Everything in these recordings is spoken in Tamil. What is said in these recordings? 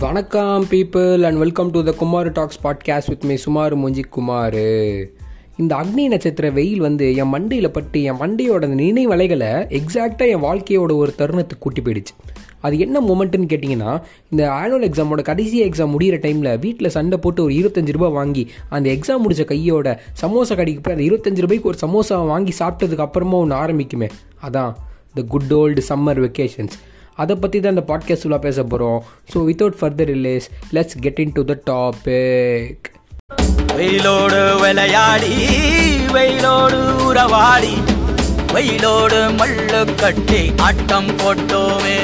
வணக்கம் people and welcome to the Kumar talks podcast with my சுமார் மொஞ்சி குமார் இந்த அக்னி நட்சத்திர வெயில் வந்து என் மண்டையில் பட்டு என் மண்டையோட நினைவலைகளை எக்ஸாக்டாக என் வாழ்க்கையோட ஒரு தருணத்துக்கு கூட்டி போயிடுச்சு. அது என்ன மூமெண்ட்டுன்னு கேட்டிங்கன்னா இந்த ஆனுவல் எக்ஸாமோட கடைசி எக்ஸாம் முடிகிற டைமில் வீட்டில் சண்டை போட்டு ஒரு இருபத்தஞ்சு ரூபாய் வாங்கி அந்த எக்ஸாம் முடித்த கையோட சமோசா கடைக்கு போய் அந்த இருபத்தஞ்சு ரூபாய்க்கு ஒரு சமோசா வாங்கி சாப்பிட்டதுக்கு அப்புறமா ஒன்று ஆரம்பிக்குமே. அதான் the good old summer vacations அதை பற்றி தான் இந்த பாட்காஸ்ட் ஃபுல்லாக பேச போகிறோம் so without further delays let's get into the topic வெயிலோடு விளையாடி வெயிலோடு உறவாடி வெயிலோடு மல்லு கட்டி ஆட்டம் போட்டோமே.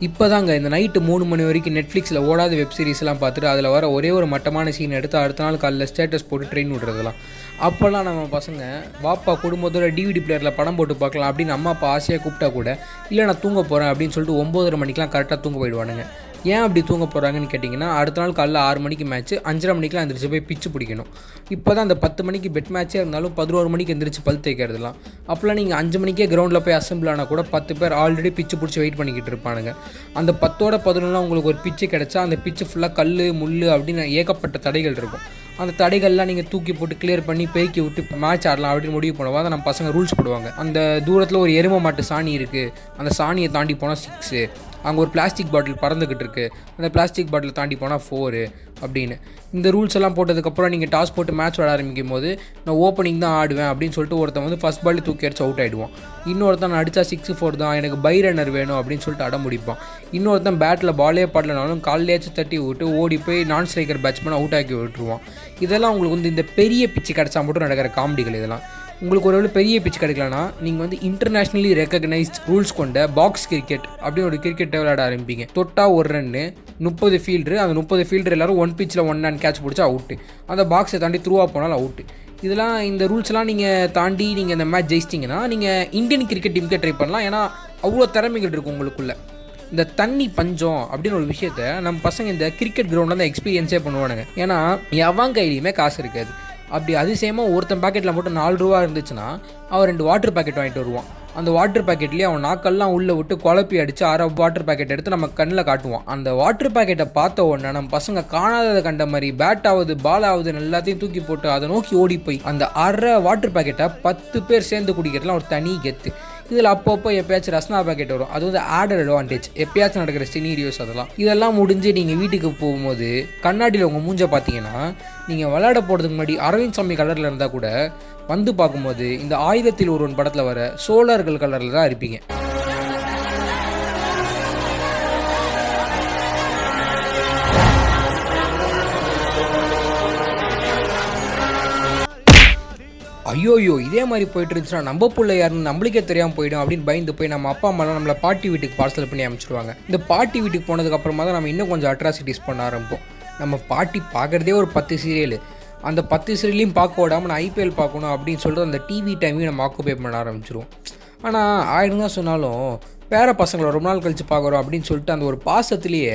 இப்போதாங்க இந்த நைட்டு மூணு மணி வரைக்கும் நெட்ஃப்ளிக்ஸில் ஓடாத வெப் சீரிஸ்லாம் பார்த்துட்டு அதில் வர ஒரே ஒரு மட்டமான சீன் எடுத்து அடுத்த நாள் காலைல ஸ்டேட்டஸ் போட்டு ட்ரெயின் விடுறதெல்லாம். அப்போல்லாம் நம்ம பசங்க வாப்பா குடும்பத்தோட டிவிடி பிளேயரில் படம் போட்டு பார்க்கலாம் அப்படின்னு அம்மா அப்பா ஆசையாக கூப்பிட்டா கூட இல்லை நான் தூங்க போகிறேன் அப்படின்னு சொல்லிட்டு ஒம்போதரை மணிக்கெலாம் கரெக்டாக தூங்க போயிடுவானுங்க. ஏன் அப்படி தூங்க போகிறாங்கன்னு கேட்டிங்கன்னா அடுத்த நாள் காலைல ஆறு மணிக்கு மேட்ச்சு அஞ்சரை மணிக்கெலாம் எந்திரிச்சு போய் பிச்சு பிடிக்கணும். இப்போ தான் அந்த பத்து மணிக்கு பெட் மேட்ச்சே இருந்தாலும் பதினோரு மணிக்கு எந்திரிச்சு பல் தேய்க்கிறதுலாம் அப்போலாம் நீங்கள் அஞ்சு மணிக்கே கிரவுண்டில் போய் அசம்பிள் ஆனால் கூட பத்து பேர் ஆல்ரெடி பிச்சு பிடிச்சி வெயிட் பண்ணிக்கிட்டு இருப்பானுங்க. அந்த பத்தோட பதினொன்றுலாம் உங்களுக்கு ஒரு பிச்சு கிடச்சா அந்த பிச்சு ஃபுல்லாக கல் முள் அப்படின்னு ஏகப்பட்ட தடைகள் இருக்கும். அந்த தடைகள்லாம் நீங்கள் தூக்கி போட்டு கிளியர் பண்ணி பெருக்கி விட்டு மேட்ச் ஆடலாம் அப்படின்னு முடிவு பண்ணுவோம். அதை நம்ம பசங்க ரூல்ஸ் போடுவாங்க. அந்த தூரத்தில் ஒரு எரும மாட்டு சாணி இருக்குது அந்த சாணியை தாண்டி போனால் சிக்ஸு அங்கே ஒரு பிளாஸ்டிக் பாட்டில் பறந்துக்கிட்டு இருக்கு. அந்த பிளாஸ்டிக் பாட்டில் தாண்டி போனால் ஃபோரு அப்படின்னு. இந்த ரூல்ஸ் எல்லாம் போட்டதுக்கப்புறம் நீங்கள் டாஸ் போட்டு மேட்ச் விளாட ஆரம்பிக்கும் போது நான் ஓப்பனிங் தான் ஆடுவேன் அப்படின்னு சொல்லிட்டு ஒருத்தன் வந்து ஃபஸ்ட் பால் தூக்கி அடிச்சு அவுட் ஆகிடுவான் இன்னொருத்தன் நான் அடித்தா சிக்ஸ் ஃபோர் தான் எனக்கு பை ரன்னர் வேணும் அப்படின்னு சொல்லிட்டு அடம் முடிப்பான் இன்னொருத்தன் பேட்டில் பாலே பாடலனாலும் காலையாச்சும் தட்டி விட்டு ஓடி போய் நான் ஸ்ட்ரைக்கர் பேட்ஸ்மேன் அவுட் ஆக்கி விட்டுருவான். இதெல்லாம் உங்களுக்கு வந்து இந்த பெரிய பிச்சு கிடச்சா மட்டும் நடக்கிற காமெடிகள் இதெல்லாம். உங்களுக்கு ஒரு பெரிய பிச் கிடைக்கலனா நீங்கள் வந்து இன்டர்நேஷ்னலி ரெக்கக்னைஸ்ட் ரூல்ஸ் கொண்ட பாக்ஸ் கிரிக்கெட் அப்படின்னு ஒரு கிரிக்கெட் விளையாட ஆரம்பிப்பீங்க. தொட்டா ஒரு ரன்னு முப்பது ஃபீல்டு அந்த முப்பது ஃபீல்டர் எல்லாரும் ஒன் பிச்சில் ஒன் அண்ட் கேட்ச் பிடிச்சா அவுட்டு அந்த பாக்ஸை தாண்டி த்ரூவாக போனாலும் அவுட்டு இதெல்லாம் இந்த ரூல்ஸ்லாம் நீங்கள் தாண்டி நீங்கள் இந்த மேட்ச் ஜெயிச்சிட்டிங்கன்னா நீங்கள் இந்தியன் கிரிக்கெட் டீமுக்கே ட்ரை பண்ணலாம். ஏன்னா அவ்வளோ திறமைகள் இருக்கும் உங்களுக்குள்ள. இந்த தண்ணி பஞ்சம் அப்படின்னு ஒரு விஷயத்த நம்ம பசங்க இந்த கிரிக்கெட் கிரவுண்டில் தான் எக்ஸ்பீரியன்ஸே பண்ணுவானுங்க. ஏன்னா எவன் கையிலையுமே காசு இருக்காது. அப்படி அதிசயமாக ஒருத்தன் பாக்கெட்டில் மட்டும் நாலு ரூபா இருந்துச்சுன்னா அவன் ரெண்டு வாட்டர் பாக்கெட் வாங்கிட்டு வருவான். அந்த வாட்டர் பாக்கெட்லேயே அவன் நாக்கெல்லாம் உள்ளே விட்டு குழப்பி அடித்து அரை வாட்டர் பாக்கெட் எடுத்து நம்ம கண்ணில் காட்டுவான். அந்த வாட்டர் பாக்கெட்டை பார்த்த உடனே நம்ம பசங்க காணாததை கண்ட மாதிரி பேட் ஆகுது பால் ஆகுது எல்லாத்தையும் தூக்கி போட்டு அதை நோக்கி ஓடி போய் அந்த அரை வாட்டர் பாக்கெட்டை பத்து பேர் சேர்ந்து குடிக்கிறதுலாம் ஒரு தனி கெத்து. இதில் அப்பப்போ எப்பயாச்சும் ரஸ்னா பாக்கெட் வரும். அது வந்து ஆடர் அட்வான்டேஜ் எப்பயாச்சும் நடக்கிற சினீரியோஸ் அதெல்லாம். இதெல்லாம் முடிஞ்சு நீங்கள் வீட்டுக்கு போகும்போது கண்ணாடியில் உங்கள் மூஞ்ச பார்த்தீங்கன்னா நீங்கள் விளையாட போகிறதுக்கு முன்னாடி அரவிந்த் சாமி கலரில் இருந்தால் கூட வந்து பார்க்கும்போது இந்த ஆயுதத்தில் ஒருவன் படத்தில் வர சோழர்கள் கலரில் தான் இருப்பீங்க. ஐயோயோ இதே மாதிரி போயிட்டு இருந்துச்சுன்னா நம்ம பிள்ளை யாருன்னு நம்மளுக்கே தெரியாமல் போயிடும் அப்படின்னு பயந்து போய் நம்ம அப்பா அம்மாலாம் நம்மளை பாட்டி வீட்டுக்கு பார்சல் பண்ணி அமைச்சிருவாங்க இந்த பாட்டி வீட்டுக்கு போனதுக்கு அப்புறமா தான் நம்ம இன்னும் கொஞ்சம் அட்ராசிட்டிஸ் பண்ண ஆரம்பிப்போம். நம்ம பாட்டி பார்க்குறதே ஒரு பத்து சீரியல் அந்த பத்து சீரியலையும் பார்க்க விடாமல் நான் ஐபிஎல் பார்க்கணும் அப்படின்னு சொல்லிட்டு அந்த டிவி டைமையும் நம்ம ஆக்குபை பண்ண ஆரம்பிச்சிருவோம். ஆனால் ஆயிரம் தான் சொன்னாலும் பேர பசங்களை ரொம்ப நாள் கழித்து பார்க்குறோம் அப்படின்னு சொல்லிட்டு அந்த ஒரு பாசத்துலேயே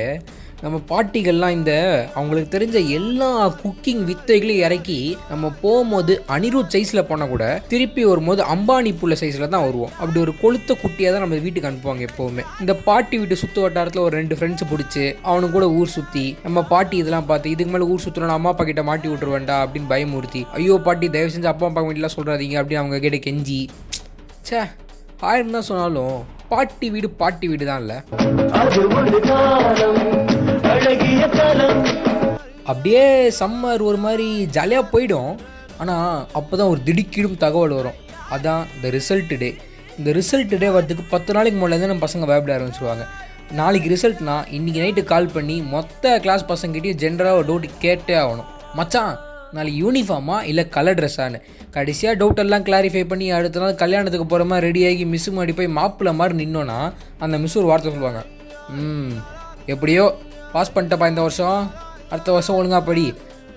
நம்ம பாட்டிகள்லாம் இந்த அவங்களுக்கு தெரிஞ்ச எல்லா குக்கிங் வித்தைகளையும் இறக்கி நம்ம போகும்போது அனிருத் சைஸில் போனால் கூட திருப்பி வரும்போது அம்பானி புள்ள சைஸில் தான் வருவோம். அப்படி ஒரு கொளுத்த குட்டியாக தான் நம்ம வீட்டுக்கு அனுப்புவாங்க எப்போவுமே. இந்த பாட்டி வீட்டு சுற்று வட்டாரத்தில் ஒரு ரெண்டு ஃப்ரெண்ட்ஸ் பிடிச்சி அவனு கூட ஊர் சுற்றி நம்ம பாட்டி இதெல்லாம் பார்த்து இதுக்கு மேலே ஊர் சுற்றணும் அம்மா அப்பா கிட்ட மாட்டி விட்டுருவேண்டா அப்படின்னு பயமுறுத்தி ஐயோ பாட்டி தயவு செஞ்சு அப்பா அப்பா வீட்டிலாம் சொல்கிறாதீங்க அப்படின்னு அவங்க கிட்ட கெஞ்சி ச்சே ஆயிரம் தான் சொன்னாலும் பாட்டி வீடு பாட்டி வீடு தான் இல்லை அப்படியே சம்மர் ஒரு மாதிரி ஜாலியாக போயிடும். ஆனால் அப்போ தான் ஒரு திடுக்கிடும் தகவல் வரும். அதான் இந்த ரிசல்ட் டே இந்த ரிசல்ட் டே வரதுக்கு பத்து நாளைக்கு முன்னாடி நம்ம பசங்க விளையாட ஆரம்பிச்சிருவாங்க. நாளைக்கு ரிசல்ட்னா இன்றைக்கி நைட்டு கால் பண்ணி மொத்த கிளாஸ் பசங்ககிட்டயும் ஜென்ரலாக ஒரு டவுட் கேட்டே ஆகணும். மச்சான் நாளைக்கு யூனிஃபார்மா இல்லை கலர் ட்ரெஸ்ஸான்னு கடைசியாக டவுட் எல்லாம் கிளாரிஃபை பண்ணி அடுத்த நாள் கல்யாணத்துக்கு போகிற மாதிரி ரெடியாகி மிஸ்ஸு மாடி போய் மாப்பிள்ள மாதிரி நின்னோன்னா அந்த மிஸ் ஒரு வார்த்தை சொல்லுவாங்க. ம் எப்படியோ பாஸ் பண்ணிட்டப்பா இந்த வருஷம். அடுத்த வருஷம் ஒழுங்கா படி.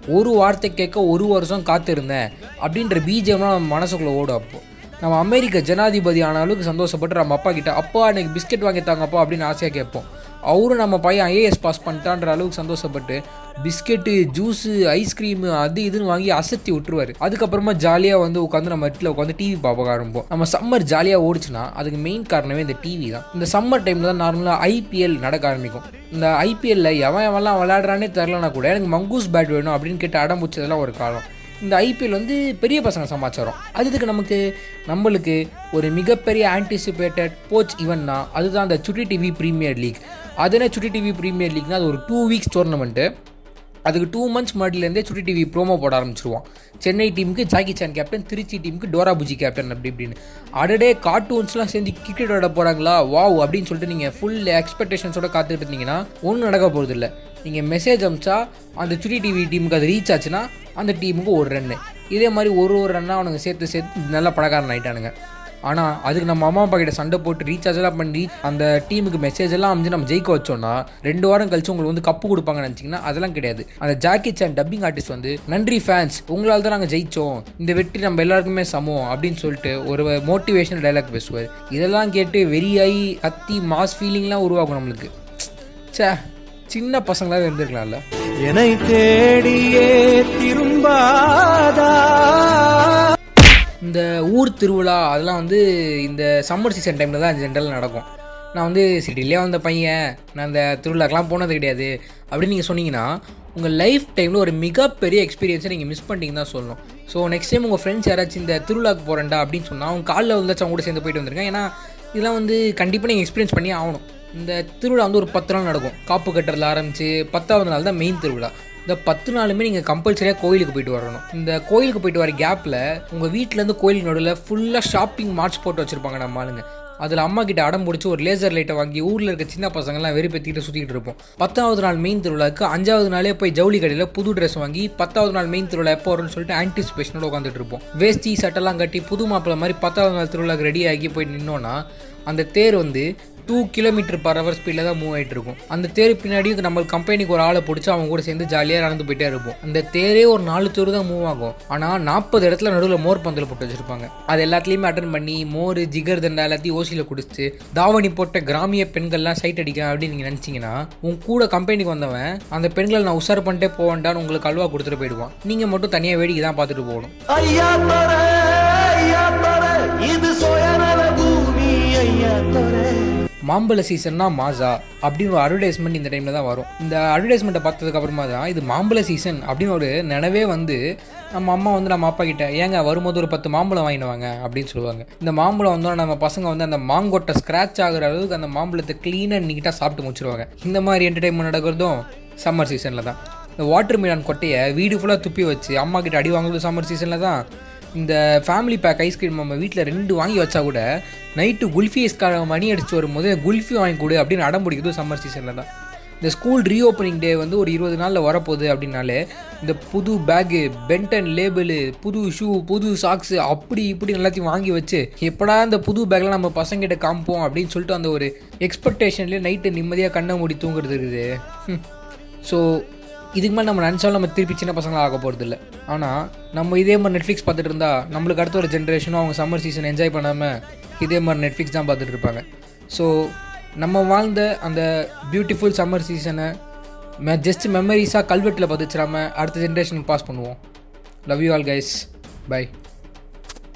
ஒரு வார்த்தை கேட்க ஒரு வருஷம் காத்திருந்தேன் அப்படின்ற பீஜம்லாம் நம்ம மனசுக்குள்ளே ஓடும் அப்போ. நம்ம அமெரிக்க ஜனாதிபதி ஆன அளவுக்கு சந்தோஷப்பட்டு நம்ம அப்பா கிட்ட அப்பா எனக்கு பிஸ்கெட் வாங்கி தாங்கப்பா அப்படின்னு ஆசையாக கேட்போம். அவரும் நம்ம பையன் ஐஏஎஸ் பாஸ் பண்ணிட்டான்ற அளவுக்கு சந்தோஷப்பட்டு பிஸ்கெட்டு ஜூஸு ஐஸ்கிரீமு அது இதுன்னு வாங்கி அசத்தி விட்டுருவாரு. அதுக்கப்புறமா ஜாலியாக வந்து உட்காந்து நம்ம வீட்டில் உட்காந்து டிவி பார்க்க ஆரம்பிப்போம். நம்ம சம்மர் ஜாலியாக ஓடிச்சுன்னா அதுக்கு மெயின் காரணமே இந்த டிவி தான். இந்த சம்மர் டைமில் தான் நார்மலாக ஐபிஎல் நடக்க ஆரம்பிக்கும். இந்த ஐபிஎல்ல எவன் எவன்லாம் விளையாடுறானே தெரிலனா கூட எனக்கு மங்கூஸ் பேட் வேணும் அப்படின்னு கேட்டு அடம் பிடிச்சதெல்லாம் ஒரு காலம். இந்த ஐபிஎல் வந்து பெரிய பசங்க சமாச்சாரம். அதுக்கு நமக்கு நம்மளுக்கு ஒரு மிகப்பெரிய ஆன்டிசிபேட்டட் போச் ஈவெண்ட்னா அதுதான் அந்த சுட்டி டிவி ப்ரீமியர் லீக் அதனே சுட்டி டிவி ப்ரீமியர் லீக்னா அது ஒரு டூ வீக்ஸ் டோர்னமெண்ட்டு அதுக்கு டூ மந்த்ஸ் முன்னாடிலேருந்தே சுட்டி டிவி ப்ரோமோ போட ஆரம்பிச்சிருவோம் சென்னை டீமுக்கு ஜாக்கி சான் கேப்டன் திருச்சி டீமுக்கு டோரா புஜி கேப்டன் அப்படி இப்படின்னு. அடடே கார்ட்டூன்ஸ்லாம் சேர்ந்து கிரிக்கெட் விளாட போகிறாங்களா வாவ் அப்படின்னு சொல்லிட்டு நீங்கள் ஃபுல் எக்ஸ்பெக்டேஷன்ஸோட காத்துட்டு இருந்தீங்கன்னா ஒன்றும் நடக்க போகிறது இல்லை நீங்கள் மெசேஜ் அமிச்சா அந்த சுட்டி டிவி டீமுக்கு அது ரீச் ஆச்சுன்னா அந்த டீமுக்கு ஒரு ரன்னு இதே மாதிரி ஒரு ஒரு ரன்னாக அவனுங்க சேர்த்து சேர்த்து நல்லா பணக்காரன் ஆகிட்டானுங்க ஆனால் அதுக்கு நம்ம அம்மா அப்பா கிட்ட சண்டை போட்டு ரீசார்ஜ் எல்லாம் பண்ணி அந்த டீமுக்கு மெசேஜ் எல்லாம் அமைஞ்சு நம்ம ஜெயிக்க வச்சோம்னா ரெண்டு வாரம் கழிச்சு உங்களுக்கு வந்து கப்பு கொடுப்பாங்கன்னு நினச்சிங்கன்னா அதெல்லாம் கிடையாது. அந்த ஜாக்கி சான் டப்பிங் ஆர்டிஸ்ட் வந்து நன்றி ஃபேன்ஸ் உங்களால் தான் நாங்கள் ஜெயிச்சோம். இந்த வெற்றி நம்ம எல்லாருக்குமே சமம் அப்படின்னு சொல்லிட்டு ஒரு மோட்டிவேஷனல் டைலாக் பேசுவார். இதெல்லாம் கேட்டு வெறியாகி கத்தி மாஸ் ஃபீலிங்லாம் உருவாகும் நம்மளுக்கு. ச்சே சின்ன பசங்களாக இருந்திருக்கலாம்ல. என்னை தேடியே திரும்பாதா? இந்த ஊர் திருவிழா அதெல்லாம் வந்து இந்த சம்மர் சீசன் டைமில் தான் ஜென்ரலாக நடக்கும். நான் வந்து சிட்டிலே வந்த பையன் நான் அந்த திருவிழாக்கெலாம் போனது கிடையாது. அப்படின்னு நீங்கள் சொன்னீங்கன்னா உங்கள் லைஃப் டைமில் ஒரு மிகப்பெரிய எக்ஸ்பீரியன்ஸை நீங்கள் மிஸ் பண்ணிட்டீங்க தான் சொல்லணும். ஸோ நெக்ஸ்ட் டைம் உங்கள் ஃப்ரெண்ட்ஸ் யாராச்சும் இந்த திருவிழாக்கு போகிறேன்டா அப்படின்னு சொன்னால் அவங்க காலில் வந்தாச்சும் அவங்க கூட சேர்ந்து போயிட்டு வந்திருக்கேன் ஏன்னா இதெல்லாம் வந்து கண்டிப்பாக நீங்கள் எக்ஸ்பீரியன்ஸ் பண்ணி ஆகணும். இந்த திருவிழா வந்து ஒரு பத்து நாள் நடக்கும். காப்பு கட்டுறதுல ஆரம்பித்து பத்தாவது நாள் தான் மெயின் திருவிழா. இந்த பத்து நாளுமே நீங்கள் கம்பல்சரியாக கோயிலுக்கு போயிட்டு வரணும். இந்த கோயிலுக்கு போயிட்டு வர கேப்பில் உங்கள் வீட்டிலேருந்து கோயிலுக்கு நடுவில் ஃபுல்லாக ஷாப்பிங் மார்ட்ஸ் போட்டு வச்சுருப்பாங்க நம்ம ஆளுங்க. அதில் அம்மா கிட்ட அடம் பிடிச்சி ஒரு லேசர் லைட்டை வாங்கி ஊரில் இருக்க சின்ன பசங்கள்லாம் வெறுப்பேற்றிட்டு சுற்றிட்டு இருப்போம். பத்தாவது நாள் மெயின் திருவிழாக்கு அஞ்சாவது நாளே போய் ஜவுளி கடையில் புது ட்ரெஸ் வாங்கி பத்தாவது நாள் மெயின் திருவிழா எப்போ வரும்னு சொல்லிட்டு ஆன்டிசிபேஷனோட உட்காந்துட்டு இருப்போம். வேஷ்டி சட்டெல்லாம் கட்டி புது மாப்பிள்ள மாதிரி பத்தாவது நாள் திருவிழாக்கு ரெடி ஆகி போய் நின்னோன்னா அந்த தேர் வந்து டூ கிலோமீட்டர் பர் ஹவர் ஸ்பீடில் தான் மூவ் ஆகிட்டு இருக்கும். அந்த தேர் பின்னாடி நம்ம கம்பெனிக்கு ஒரு ஆளை பிடிச்சி அவங்க கூட சேர்ந்து ஜாலியாக நடந்து போயிட்டே இருப்போம். அந்த தேரே ஒரு நாலு தேர் தான் மூவ் ஆகும். ஆனால் நாற்பது இடத்துல நடுவில் மோர் பந்தல் போட்டு வச்சிருப்பாங்க. அது எல்லாத்துலேயுமே அட்டன் பண்ணி மோர் ஜிகர் தண்டா எல்லாத்தையும் ஓசியில் குடிச்சு தாவணி போட்ட கிராமிய பெண்கள்லாம் சைட் அடிக்க அப்படின்னு நீங்கள் நினச்சிங்கன்னா உன் கூட கம்பெனிக்கு வந்தவன் அந்த பெண்களை நான் உஷார் பண்ணிட்டே போவேன்டான்னு உங்களுக்கு அல்வா கொடுத்துட்டு போயிடுவான். நீங்கள் மட்டும் தனியாக வேடிக்கை தான் பார்த்துட்டு போகணும். மாம்பழ சீசன்னா மாசா அப்படின்னு ஒரு அட்வர்டைஸ்மெண்ட் இந்த டைமில் தான் வரும். இந்த அட்வர்டைஸ்மெண்ட்டை பார்த்ததுக்கு அப்புறமா தான் இது மாம்பழ சீசன் அப்படின்னு ஒரு நினைவே வந்து நம்ம அம்மா வந்து நம்ம அப்பா கிட்ட ஏங்க வரும்போது ஒரு பத்து மாம்பழம் வாங்கினுவாங்க அப்படின்னு சொல்லுவாங்க. இந்த மாம்பழம் வந்தோம் நம்ம பசங்க வந்து அந்த மாங்கொட்டை ஸ்க்ராட்ச் ஆகுற அளவுக்கு அந்த மாம்பழத்தை க்ளீனாக நீட்டாக சாப்பிட்டு முடிச்சிருவாங்க. இந்த மாதிரி என்டர்டைன்மெண்ட் நடக்கிறதும் சம்மர் சீசனில் தான். இந்த வாட்டர் மிலான் கொட்டையை வீடு ஃபுல்லாக துப்பி வச்சு அம்மா கிட்ட அடி வாங்குறது சம்மர் சீசனில் தான். இந்த ஃபேமிலி பேக் ஐஸ்கிரீம் நம்ம வீட்டில் ரெண்டு வாங்கி வச்சா கூட நைட்டு குல்ஃபி மணி அடிச்சு வரும்போது குல்ஃபி வாங்கி கொடு அப்படின்னு அடம் பிடிக்கிறது சம்மர் சீசனில் தான். இந்த ஸ்கூல் ரீஓப்பனிங் டே வந்து ஒரு இருபது நாளில் வரப்போகுது அப்படின்னாலே இந்த புது பேகு பென்டன் லேபிளு புது ஷூ புது சாக்ஸு அப்படி இப்படி எல்லாத்தையும் வாங்கி வச்சு எப்படா இந்த புது பேக்லாம் நம்ம பசங்கிட்ட காமிப்போம் அப்படின்னு சொல்லிட்டு அந்த ஒரு எக்ஸ்பெக்டேஷன்லேயே நைட்டு நிம்மதியாக கண்ணை மூடி தூங்குறது இருக்குது. ஸோ இதுக்கு மேலே நம்ம நினச்சாலும் நம்ம திருப்பி சின்ன பசங்களாக ஆக போகிறது இல்லை ஆனால் நம்ம இதே மாதிரி நெட்ஃப்ளிக்ஸ் பார்த்துட்டு இருந்தால் நம்மளுக்கு அடுத்த ஒரு ஜென்ரேஷனும் அவங்க சம்மர் சீசன் என்ஜாய் பண்ணாமல் இதே மாதிரி நெட்ஃப்ளிக்ஸ் தான் பார்த்துட்டு இருப்பாங்க. ஸோ நம்ம வாழ்ந்த அந்த பியூட்டிஃபுல் சம்மர் சீசனை மெ ஜஸ்ட் மெமரிஸாக கல்வெட்டில் பதிச்சிடாமல் அடுத்த ஜென்ரேஷனுக்கு பாஸ் பண்ணுவோம். Love you all guys bye